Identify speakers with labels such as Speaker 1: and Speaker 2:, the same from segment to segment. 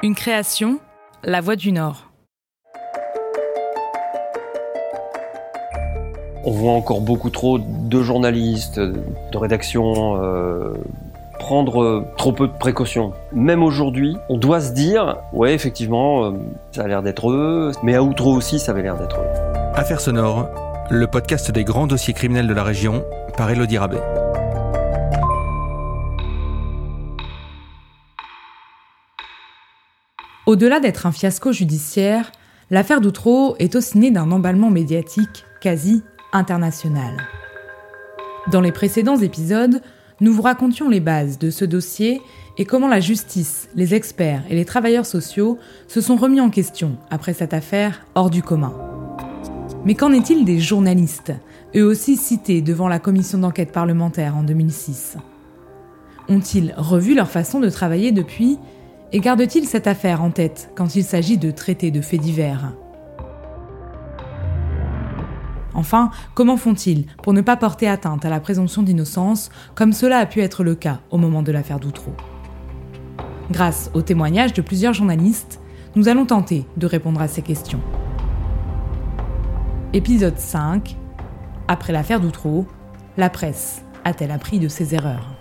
Speaker 1: Une création, La Voix du Nord.
Speaker 2: On voit encore beaucoup trop de journalistes, de rédactions euh, prendre trop peu de précautions. Même aujourd'hui, on doit se dire, ouais, effectivement, euh, ça a l'air d'être eux, mais à Outreau aussi, ça avait l'air d'être eux.
Speaker 3: Affaires sonores, le podcast des grands dossiers criminels de la région par Elodie Rabet.
Speaker 1: Au-delà d'être un fiasco judiciaire, l'affaire d'Outreau est aussi née d'un emballement médiatique quasi international. Dans les précédents épisodes, nous vous racontions les bases de ce dossier et comment la justice, les experts et les travailleurs sociaux se sont remis en question après cette affaire hors du commun. Mais qu'en est-il des journalistes, eux aussi cités devant la commission d'enquête parlementaire en 2006 Ont-ils revu leur façon de travailler depuis et garde-t-il cette affaire en tête quand il s'agit de traiter de faits divers? Enfin, comment font-ils pour ne pas porter atteinte à la présomption d'innocence, comme cela a pu être le cas au moment de l'affaire Doutreau? Grâce aux témoignages de plusieurs journalistes, nous allons tenter de répondre à ces questions. Épisode 5 Après l'affaire Doutreau, la presse a-t-elle appris de ses erreurs?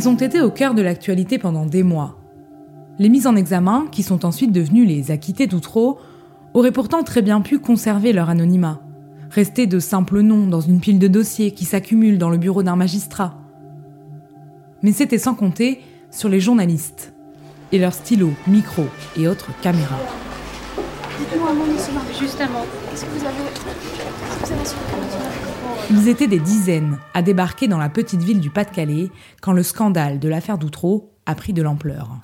Speaker 1: Ils ont été au cœur de l'actualité pendant des mois. Les mises en examen, qui sont ensuite devenues les acquittés d'Outreau, auraient pourtant très bien pu conserver leur anonymat, rester de simples noms dans une pile de dossiers qui s'accumulent dans le bureau d'un magistrat. Mais c'était sans compter sur les journalistes et leurs stylos, micros et autres caméras.
Speaker 4: Avez
Speaker 1: ils étaient des dizaines à débarquer dans la petite ville du Pas-de-Calais quand le scandale de l'affaire Doutreau a pris de l'ampleur.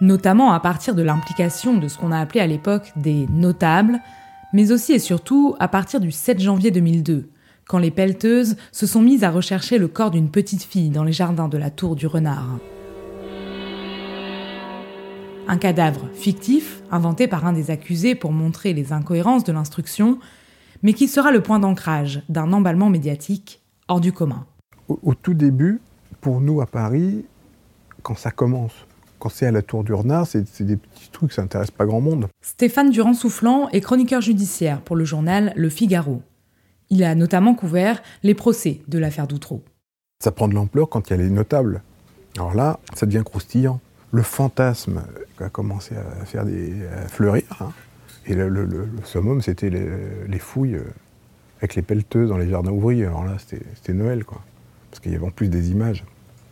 Speaker 1: Notamment à partir de l'implication de ce qu'on a appelé à l'époque des notables, mais aussi et surtout à partir du 7 janvier 2002, quand les pelleteuses se sont mises à rechercher le corps d'une petite fille dans les jardins de la Tour du Renard. Un cadavre fictif, inventé par un des accusés pour montrer les incohérences de l'instruction, mais qui sera le point d'ancrage d'un emballement médiatique hors du commun.
Speaker 5: Au, tout début, pour nous à Paris, quand ça commence, quand c'est à la Tour du Renard, c'est des petits trucs, ça n'intéresse pas grand monde.
Speaker 1: Stéphane Durand-Soufflant est chroniqueur judiciaire pour le journal Le Figaro. Il a notamment couvert les procès de l'affaire Doutreau.
Speaker 5: Ça prend de l'ampleur quand il y a les notables. Alors là, ça devient croustillant. Le fantasme a commencé à faire fleurir. Hein. Et le, summum, c'était les, fouilles euh, avec les pelleteuses dans les jardins ouvriers. Alors là, c'était Noël, quoi. Parce qu'il y avait en plus des images.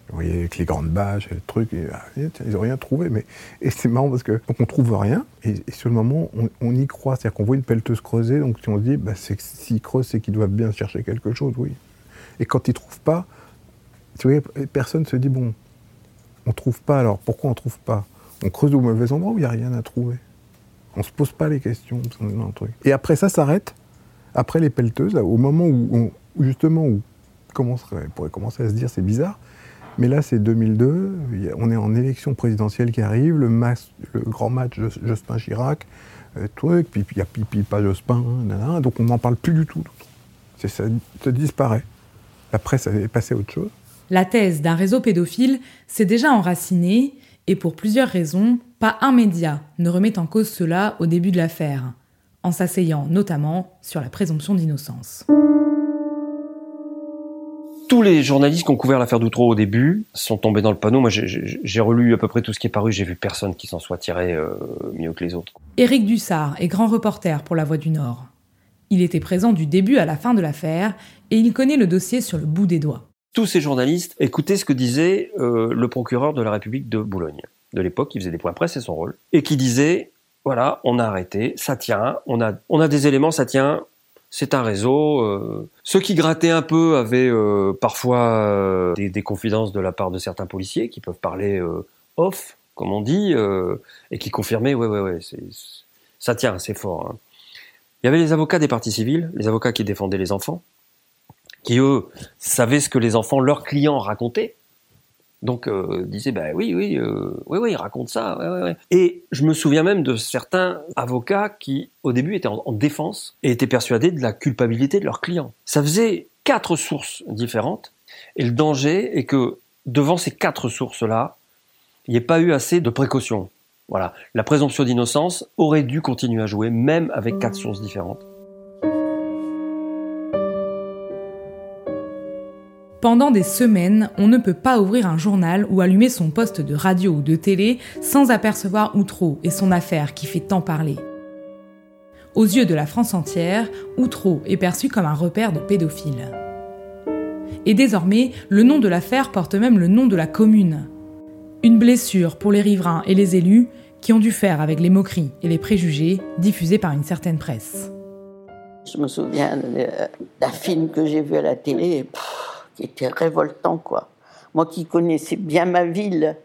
Speaker 5: Vous voyez, avec les grandes bâches et le truc. Ah, ils n'ont rien trouvé. Mais, et c'est marrant parce que donc on trouve rien. Et, sur le moment, on, y croit. C'est-à-dire qu'on voit une pelleteuse creuser. Donc on se dit, bah, s'ils creusent, c'est qu'ils doivent bien chercher quelque chose, oui. Et quand ils ne trouvent pas, vous voyez, personne se dit, bon, on ne trouve pas. Alors pourquoi on ne trouve pas? On creuse au mauvais endroit où il n'y a rien à trouver? On se pose pas les questions. Et après ça s'arrête, après les pelleteuses, au moment où, justement où on pourrait commencer à se dire c'est bizarre, mais là c'est 2002, on est en élection présidentielle qui arrive, le, grand match Jospin Chirac, euh, truc, puis il y a pipi pas Jospin, donc on n'en parle plus du tout. Ça, disparaît. La presse est passée à autre chose.
Speaker 1: La thèse d'un réseau pédophile s'est déjà enracinée et pour plusieurs raisons, pas un média ne remet en cause cela au début de l'affaire, en s'asseyant notamment sur la présomption d'innocence.
Speaker 2: Tous les journalistes qui ont couvert l'affaire d'Outreau au début sont tombés dans le panneau. Moi, j'ai relu à peu près tout ce qui est paru. J'ai vu personne qui s'en soit tiré euh, mieux que les autres.
Speaker 1: Éric Dussard est grand reporter pour La Voix du Nord. Il était présent du début à la fin de l'affaire et il connaît le dossier sur le bout des doigts
Speaker 2: tous ces journalistes écoutaient ce que disait euh, le procureur de la République de Boulogne de l'époque, qui faisait des points presse, c'est son rôle, et qui disait voilà, on a arrêté, ça tient, on a, on a des éléments, ça tient, c'est un réseau. Euh. Ceux qui grattaient un peu avaient euh, parfois des, confidences de la part de certains policiers qui peuvent parler off, comme on dit, et qui confirmaient ouais, ouais, ouais, ça tient, c'est fort. Hein. Il y avait les avocats des partis civils, les avocats qui défendaient les enfants, qui eux savaient ce que les enfants, leurs clients racontaient. Donc euh, disaient bah oui oui euh, oui oui ils racontent ça ouais, ouais, ouais. et je me souviens même de certains avocats qui au début étaient en, défense et étaient persuadés de la culpabilité de leurs clients. Ça faisait quatre sources différentes et le danger est que devant ces quatre sources-là, il n'y ait pas eu assez de précautions. Voilà, la présomption d'innocence aurait dû continuer à jouer, même avec quatre sources différentes.
Speaker 1: Pendant des semaines, on ne peut pas ouvrir un journal ou allumer son poste de radio ou de télé sans apercevoir Outreau et son affaire qui fait tant parler. Aux yeux de la France entière, Outreau est perçu comme un repère de pédophiles. Et désormais, le nom de l'affaire porte même le nom de la commune. Une blessure pour les riverains et les élus qui ont dû faire avec les moqueries et les préjugés diffusés par une certaine presse.
Speaker 6: Je me souviens d'un film que j'ai vu à la télé qui était révoltant, quoi. Moi qui connaissais bien ma ville,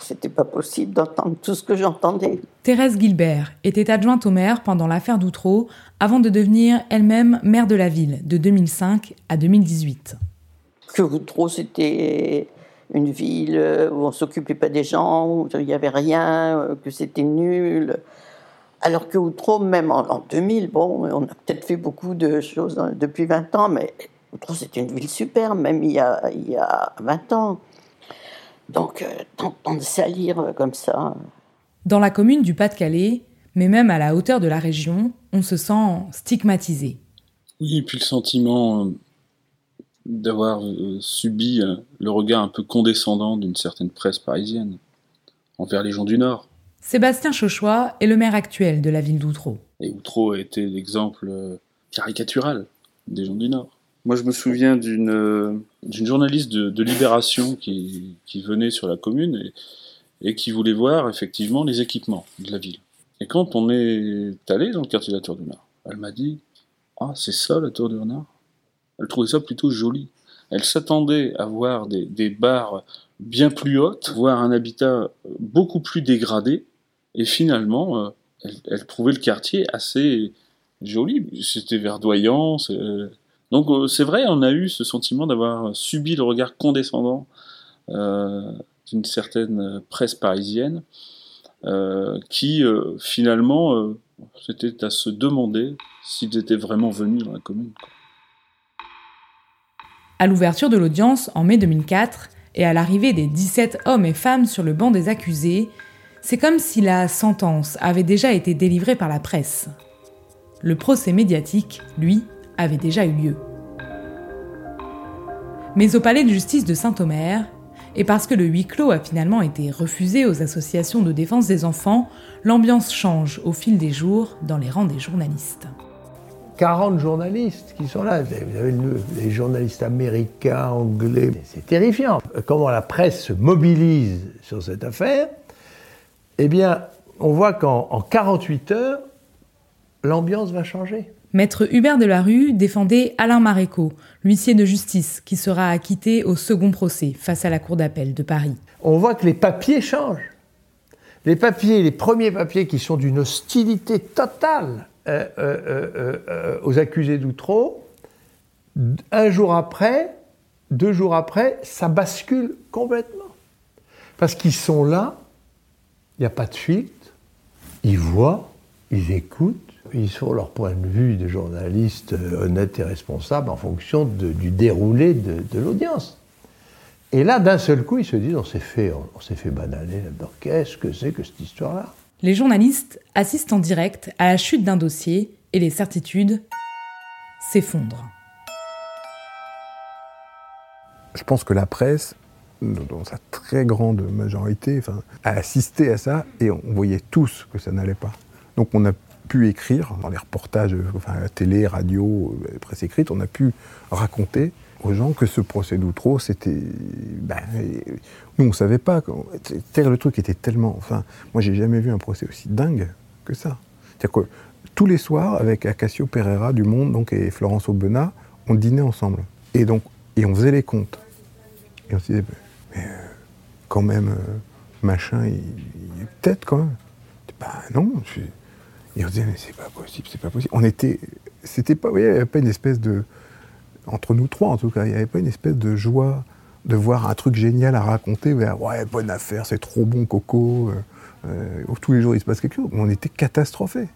Speaker 6: c'était pas possible d'entendre tout ce que j'entendais.
Speaker 1: Thérèse Gilbert était adjointe au maire pendant l'affaire d'Outreau, avant de devenir elle-même maire de la ville de 2005 à 2018.
Speaker 6: Que Outreau, c'était une ville où on s'occupait pas des gens, où il n'y avait rien, que c'était nul. Alors que Outreau, même en, 2000, bon, on a peut-être fait beaucoup de choses depuis 20 ans, mais c'est une ville super, même il y a, il y a 20 ans. Donc, euh, tant de salir comme ça.
Speaker 1: Dans la commune du Pas-de-Calais, mais même à la hauteur de la région, on se sent stigmatisé.
Speaker 7: Oui, et puis le sentiment euh, d'avoir euh, subi le regard un peu condescendant d'une certaine presse parisienne envers les gens du Nord.
Speaker 1: Sébastien Chauchois est le maire actuel de la ville d'Outreau.
Speaker 7: Et Outreau a été l'exemple caricatural des gens du Nord. Moi, je me souviens d'une euh, journaliste de, Libération qui, venait sur la commune et, qui voulait voir effectivement les équipements de la ville. Et quand on est allé dans le quartier de la Tour du Nord, elle m'a dit Ah, c'est ça la Tour du Nord? Elle trouvait ça plutôt joli. Elle s'attendait à voir des, des bars bien plus hautes, voir un habitat beaucoup plus dégradé, et finalement, euh, elle trouvait le quartier assez joli. C'était verdoyant. Donc euh, c'est vrai, on a eu ce sentiment d'avoir subi le regard condescendant euh, d'une certaine presse parisienne, euh, qui finalement c'était à se demander s'ils étaient vraiment venus dans la commune.
Speaker 1: À l'ouverture de l'audience en mai 2004 et à l'arrivée des 17 hommes et femmes sur le banc des accusés, c'est comme si la sentence avait déjà été délivrée par la presse. Le procès médiatique, lui, avait déjà eu lieu. Mais au palais de justice de Saint-Omer, et parce que le huis clos a finalement été refusé aux associations de défense des enfants, l'ambiance change au fil des jours dans les rangs des journalistes.
Speaker 8: 40 journalistes qui sont là. Vous avez les journalistes américains, anglais. C'est terrifiant. Comment la presse se mobilise sur cette affaire? Eh bien, on voit qu'en 48 heures, l'ambiance va changer.
Speaker 1: Maître Hubert Delarue défendait Alain Maréco, l'huissier de justice, qui sera acquitté au second procès face à la Cour d'appel de Paris.
Speaker 8: On voit que les papiers changent. Les papiers, les premiers papiers qui sont d'une hostilité totale euh, euh, euh, aux accusés d'Outreau, un jour après, deux jours après, ça bascule complètement. Parce qu'ils sont là, il n'y a pas de fuite, ils voient, ils écoutent, ils sont leur point de vue de journalistes euh, honnêtes et responsables en fonction du déroulé de, l'audience. Et là, d'un seul coup, ils se disent on s'est fait, on, s'est fait bananer là-dedans. Qu'est-ce que c'est que cette histoire-là?
Speaker 1: Les journalistes assistent en direct à la chute d'un dossier et les certitudes s'effondrent.
Speaker 5: Je pense que la presse, dans sa très grande majorité, a assisté à ça et on voyait tous que ça n'allait pas. Donc on a pu écrire, dans les reportages, enfin, télé, radio, euh, presse écrite, on a pu raconter aux gens que ce procès d'Outreau, c'était. Ben, nous, on ne savait pas. Le truc était tellement. Enfin, moi, j'ai jamais vu un procès aussi dingue que ça. C'est-à-dire que tous les soirs, avec Acacio Pereira du Monde donc, et Florence Aubenas, on dînait ensemble. Et donc, et on faisait les comptes. Et on se disait, mais euh, quand même, euh, machin, il, peut-être quand même. Ben non, je et on disait, mais c'est pas possible, c'est pas possible. On était. C'était pas. il n'y avait pas une espèce de. Entre nous trois, en tout cas, il n'y avait pas une espèce de joie de voir un truc génial à raconter. Ouais, bonne affaire, c'est trop bon, Coco. Euh, euh, tous les jours, il se passe quelque chose. On était catastrophés.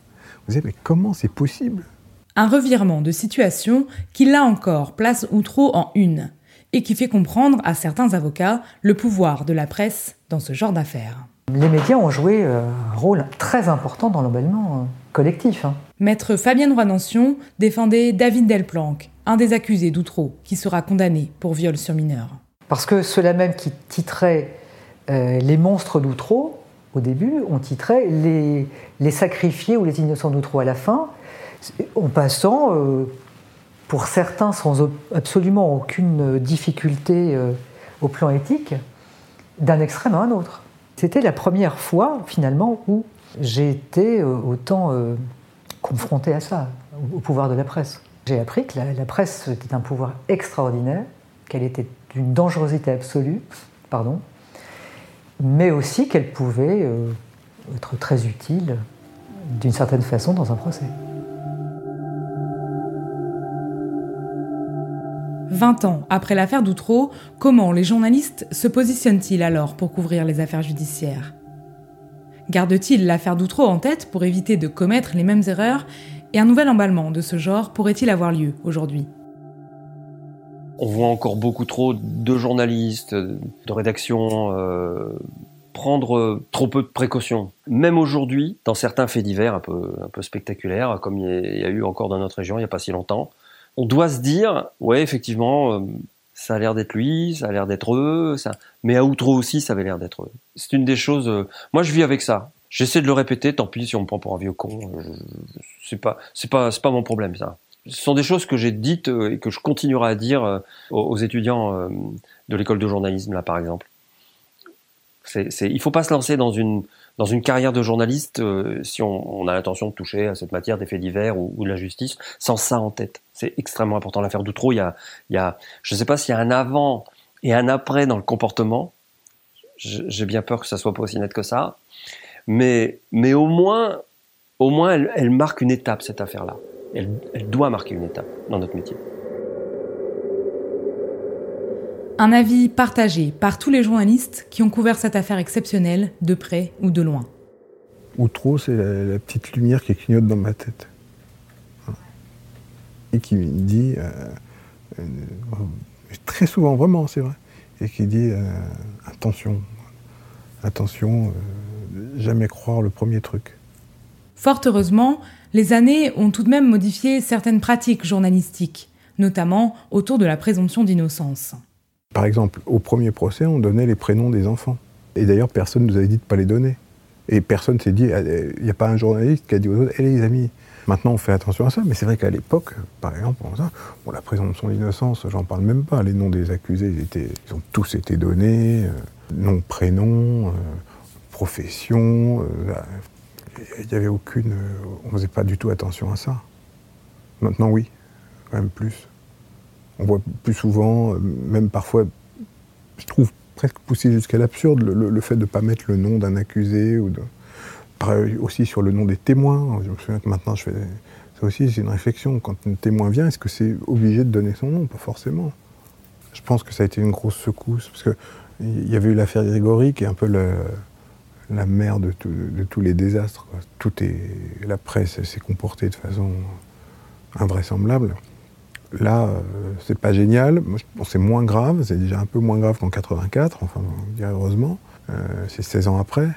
Speaker 5: On disait, mais comment c'est possible?
Speaker 1: Un revirement de situation qui, là encore, place Outreau en une. et qui fait comprendre à certains avocats le pouvoir de la presse dans ce genre d'affaires.
Speaker 9: Les médias ont joué euh, un rôle très important dans l'emballement euh, collectif. hein.
Speaker 1: Maître Fabienne Roy-Nancion défendait David Delplanque, un des accusés d'Outreau, qui sera condamné pour viol sur mineur.
Speaker 9: Parce que ceux-là même qui titraient euh, les monstres d'Outreau, au début, on titrait les, les sacrifiés ou les innocents d'Outreau à la fin, en passant, euh, pour certains, sans absolument aucune difficulté euh, au plan éthique, d'un extrême à un autre. C'était la première fois, finalement, où j'ai été euh, autant euh, confronté à ça, au- pouvoir de la presse. J'ai appris que la, la presse était un pouvoir extraordinaire, qu'elle était d'une dangerosité absolue, pardon, mais aussi qu'elle pouvait euh, être très utile d'une certaine façon dans un procès.
Speaker 1: 20 ans après l'affaire d'Outreau, comment les journalistes se positionnent-ils alors pour couvrir les affaires judiciaires? Gardent-ils l'affaire d'Outreau en tête pour éviter de commettre les mêmes erreurs? Et un nouvel emballement de ce genre pourrait-il avoir lieu aujourd'hui?
Speaker 2: On voit encore beaucoup trop de journalistes, de rédactions euh, prendre trop peu de précautions. Même aujourd'hui, dans certains faits divers un peu, un peu spectaculaires, comme il y a eu encore dans notre région il n'y a pas si longtemps, on doit se dire, ouais, effectivement, euh, ça a l'air d'être lui, ça a l'air d'être eux, ça... mais à Outreau aussi, ça avait l'air d'être eux. C'est une des choses. euh, Moi, je vis avec ça. J'essaie de le répéter. Tant pis si on me prend pour un vieux con. euh, je- C'est pas, c'est pas, c'est pas mon problème ça. Ce sont des choses que j'ai dites et que je continuerai à dire aux, étudiants de l'école de journalisme là, par exemple. C'est, c'est, il faut pas se lancer dans une dans une carrière de journaliste euh, si on, a l'intention de toucher à cette matière des faits divers ou, de la justice sans ça en tête. C'est extrêmement important. L'affaire d'Outreau, il y a, il y a, je sais pas s'il y a un avant et un après dans le comportement. J'ai bien peur que ça soit pas aussi net que ça, mais mais au moins au moins elle, marque une étape cette affaire-là. Elle doit marquer une étape dans notre métier.
Speaker 1: Un avis partagé par tous les journalistes qui ont couvert cette affaire exceptionnelle de près ou de loin.
Speaker 5: Ou trop, c'est la, la petite lumière qui clignote dans ma tête. Voilà. Et qui me dit, euh, euh, très souvent, vraiment, c'est vrai, et qui dit euh, attention, attention, jamais croire le premier truc.
Speaker 1: Fort heureusement, les années ont tout de même modifié certaines pratiques journalistiques, notamment autour de la présomption d'innocence.
Speaker 5: Par exemple, au premier procès, on donnait les prénoms des enfants. Et d'ailleurs, personne ne nous avait dit de ne pas les donner. Et personne s'est dit, il n'y a pas un journaliste qui a dit aux autres, hé les amis, maintenant on fait attention à ça. Mais c'est vrai qu'à l'époque, par exemple, bon, la présomption d'innocence, j'en parle même pas. Les noms des accusés, ils, étaient, ils ont tous été donnés, euh, nom, prénom, euh, profession. euh, Il n'y avait aucune. on faisait pas du tout attention à ça. Maintenant, oui, quand même plus. On voit plus souvent, euh, même parfois, je trouve presque poussé jusqu'à l'absurde, le, fait de ne pas mettre le nom d'un accusé ou aussi sur le nom des témoins. Je me souviens que maintenant, je fais. Ça aussi, c'est une réflexion. Quand un témoin vient, est-ce que c'est obligé de donner son nom? Pas forcément. Je pense que ça a été une grosse secousse, parce qu'il y avait eu l'affaire Grégory, qui est un peu la mère de, tous les désastres. Tout. La presse s'est comportée de façon invraisemblable. Là, euh, c'est pas génial. C'est moins grave. C'est déjà un peu moins grave qu'en 84. Enfin, on dirait heureusement. Euh, c'est 16 ans après.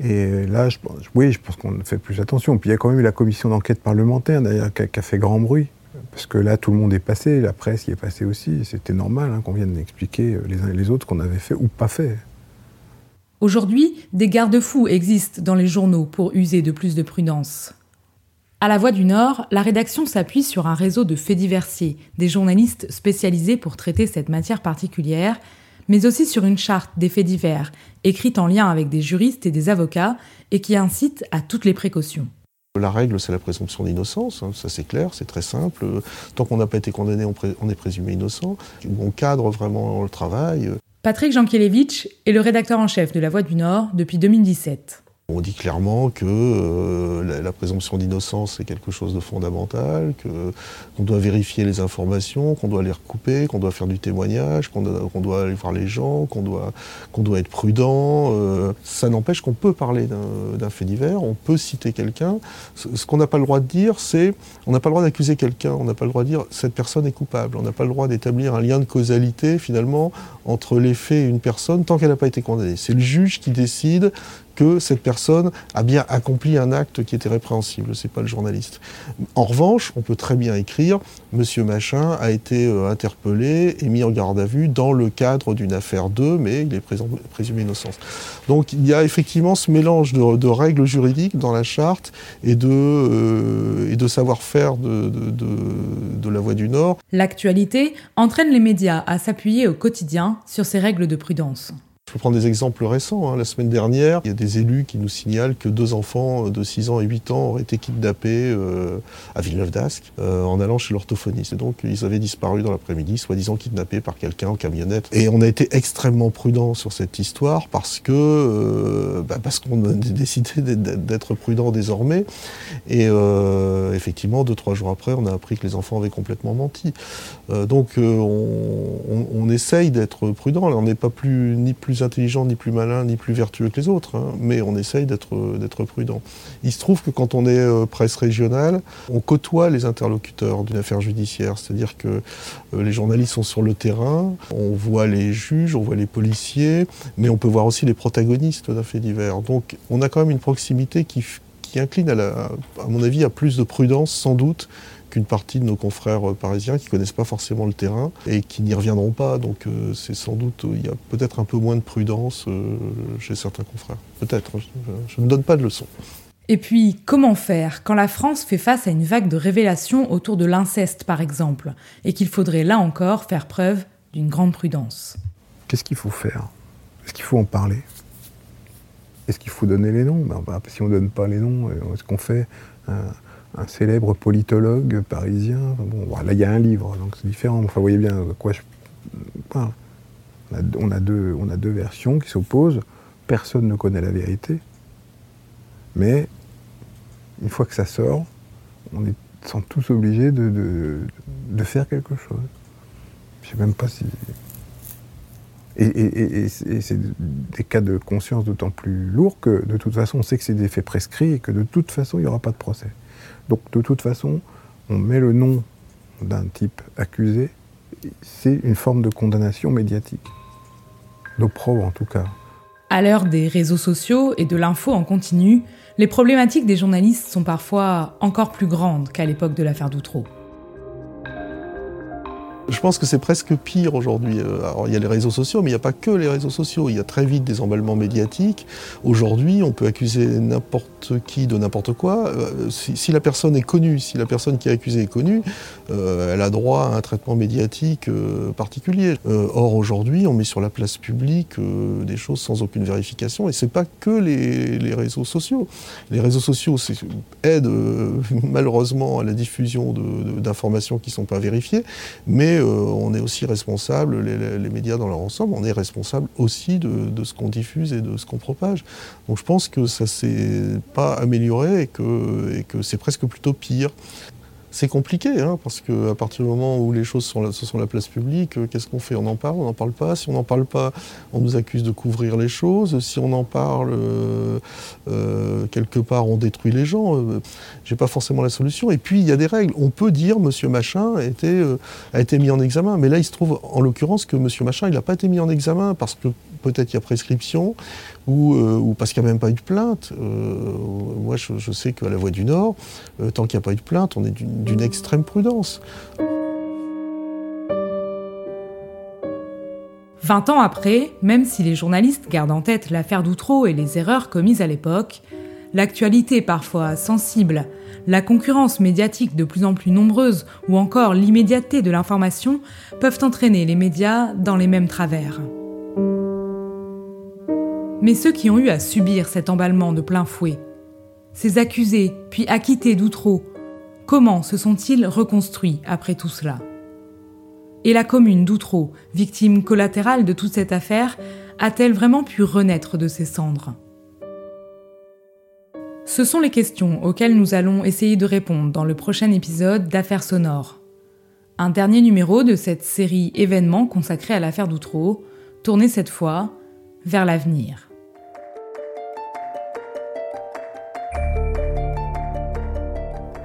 Speaker 5: Et là, oui, je pense qu'on fait plus attention. Puis il y a quand même eu la commission d'enquête parlementaire, d'ailleurs, qui, a- fait grand bruit. Parce que là, tout le monde est passé, la presse y est passée aussi. C'était normal hein, qu'on vienne expliquer euh, les uns et les autres qu'on avait fait ou pas fait.
Speaker 1: Aujourd'hui, des garde-fous existent dans les journaux pour user de plus de prudence. À la Voix du Nord, la rédaction s'appuie sur un réseau de faits diversiers, des journalistes spécialisés pour traiter cette matière particulière, mais aussi sur une charte des faits divers, écrite en lien avec des juristes et des avocats, et qui incite à toutes les précautions.
Speaker 10: La règle, c'est la présomption d'innocence, hein, ça c'est clair, c'est très simple. Tant qu'on n'a pas été condamné, on, est présumé innocent. On cadre vraiment le travail.
Speaker 1: Patrick Jankiewicz est le rédacteur en chef de La Voix du Nord depuis 2017.
Speaker 10: On dit clairement que euh, la, présomption d'innocence est quelque chose de fondamental, qu'on doit vérifier les informations, qu'on doit les recouper, qu'on doit faire du témoignage, qu'on doit, aller voir les gens, qu'on doit, être prudent. Euh, ça n'empêche qu'on peut parler d'un fait divers, on peut citer quelqu'un. Ce, qu'on n'a pas le droit de dire, c'est on n'a pas le droit d'accuser quelqu'un, on n'a pas le droit de dire cette personne est coupable, on n'a pas le droit d'établir un lien de causalité finalement entre les faits et une personne tant qu'elle n'a pas été condamnée. C'est le juge qui décide que cette personne a bien accompli un acte qui était répréhensible, c'est pas le journaliste. En revanche, on peut très bien écrire Monsieur Machin a été euh, interpellé et mis en garde à vue dans le cadre d'une affaire 2, mais il est présumé innocent. Donc il y a effectivement ce mélange de, règles juridiques dans la charte et de, euh, savoir-faire de, de la Voix du Nord.
Speaker 1: L'actualité entraîne les médias à s'appuyer au quotidien sur ces règles de prudence.
Speaker 10: Je peux prendre des exemples récents. Hein. La semaine dernière, il y a des élus qui nous signalent que deux enfants de 6 ans et 8 ans auraient été kidnappés euh, à Villeneuve d'Ascq euh, en allant chez l'orthophoniste. Et donc, ils avaient disparu dans l'après-midi, soi-disant kidnappés par quelqu'un en camionnette. Et on a été extrêmement prudent sur cette histoire parce que euh, bah, parce qu'on a décidé d'être prudent désormais. Et effectivement, deux trois jours après, on a appris que les enfants avaient complètement menti. donc, on, on, on essaye d'être prudent. on n'est pas plus ni plus intelligent, ni plus malin, ni plus vertueux que les autres, hein. mais on essaye d'être prudent. Il se trouve que quand on est euh, presse régionale, on côtoie les interlocuteurs d'une affaire judiciaire, c'est-à-dire que euh, les journalistes sont sur le terrain, on voit les juges, on voit les policiers, mais on peut voir aussi les protagonistes d'un fait divers. Donc on a quand même une proximité qui, incline, à, à mon avis, à plus de prudence sans doute qu'une partie de nos confrères euh, parisiens qui connaissent pas forcément le terrain et qui n'y reviendront pas. Donc euh, c'est sans doute, il y a peut-être un peu moins de prudence euh, chez certains confrères. Peut-être, je, ne donne pas de leçons.
Speaker 1: Et puis, comment faire quand la France fait face à une vague de révélations autour de l'inceste, par exemple, et qu'il faudrait là encore faire preuve d'une grande prudence?
Speaker 5: Qu'est-ce qu'il faut faire? Est-ce qu'il faut en parler? Est-ce qu'il faut donner les noms? Ben, Si on ne donne pas les noms, est-ce qu'on fait? Un célèbre politologue parisien. Bon, là, il y a un livre, donc c'est différent. Enfin, vous voyez bien quoi je. On, a, deux, versions qui s'opposent. Personne ne connaît la vérité. Mais une fois que ça sort, on est tous obligés de, faire quelque chose. Je sais même pas si. Et, et, et c'est des cas de conscience d'autant plus lourds que de toute façon on sait que c'est des faits prescrits et que de toute façon il n'y aura pas de procès. Donc de toute façon, on met le nom d'un type accusé, c'est une forme de condamnation médiatique. D'opprobre en tout cas.
Speaker 1: À l'heure des réseaux sociaux et de l'info en continu, les problématiques des journalistes sont parfois encore plus grandes qu'à l'époque de l'affaire Doutreau.
Speaker 10: Je pense que c'est presque pire aujourd'hui. Euh, alors il y a les réseaux sociaux, mais il n'y a pas que les réseaux sociaux. Il y a très vite des emballements médiatiques. Aujourd'hui, on peut accuser n'importe qui de n'importe quoi. Euh, si, la personne est connue, si la personne qui est accusée est connue, euh, elle a droit à un traitement médiatique particulier. or aujourd'hui, on met sur la place publique des choses sans aucune vérification, et c'est pas que les, réseaux sociaux. Les réseaux sociaux aident malheureusement à la diffusion d'informations qui ne sont pas vérifiées, mais on est aussi responsable, les, médias dans leur ensemble, on est responsable aussi de, ce qu'on diffuse et de ce qu'on propage. Donc je pense que ça s'est pas amélioré et que c'est presque plutôt pire. C'est compliqué, hein, parce qu'à partir du moment où les choses sont, la place publique, euh, qu'est-ce qu'on fait? On en parle, on n'en parle pas. Si on n'en parle pas, on nous accuse de couvrir les choses. Si on en parle, euh, euh, quelque part, on détruit les gens. Je J'ai pas forcément la solution. Et puis, il y a des règles. On peut dire Monsieur Machin a été, a été mis en examen. Mais là, il se trouve, en l'occurrence, que Monsieur Machin, il n'a pas été mis en examen parce que peut-être il y a prescription, ou, euh, parce qu'il n'y a même pas eu de plainte. Euh, moi, je, sais qu'à la Voix du Nord, euh, tant qu'il n'y a pas eu de plainte, on est d'une extrême prudence.
Speaker 1: 20 ans après, même si les journalistes gardent en tête l'affaire d'Outreau et les erreurs commises à l'époque, l'actualité parfois sensible, la concurrence médiatique de plus en plus nombreuse ou encore l'immédiateté de l'information peuvent entraîner les médias dans les mêmes travers. Mais ceux qui ont eu à subir cet emballement de plein fouet, ces accusés puis acquittés d'Outreau, comment se sont-ils reconstruits après tout cela? Et la commune d'Outreau, victime collatérale de toute cette affaire, a-t-elle vraiment pu renaître de ses cendres? Ce sont les questions auxquelles nous allons essayer de répondre dans le prochain épisode d'Affaires sonores. Un dernier numéro de cette série événements consacrée à l'affaire d'Outreau, tourné cette fois vers l'avenir.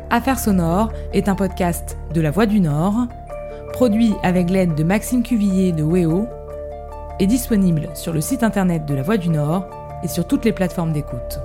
Speaker 1: Affaires sonores est un podcast de La Voix du Nord, produit avec l'aide de Maxime Cuvillier de WEO, et disponible sur le site internet de La Voix du Nord et sur toutes les plateformes d'écoute.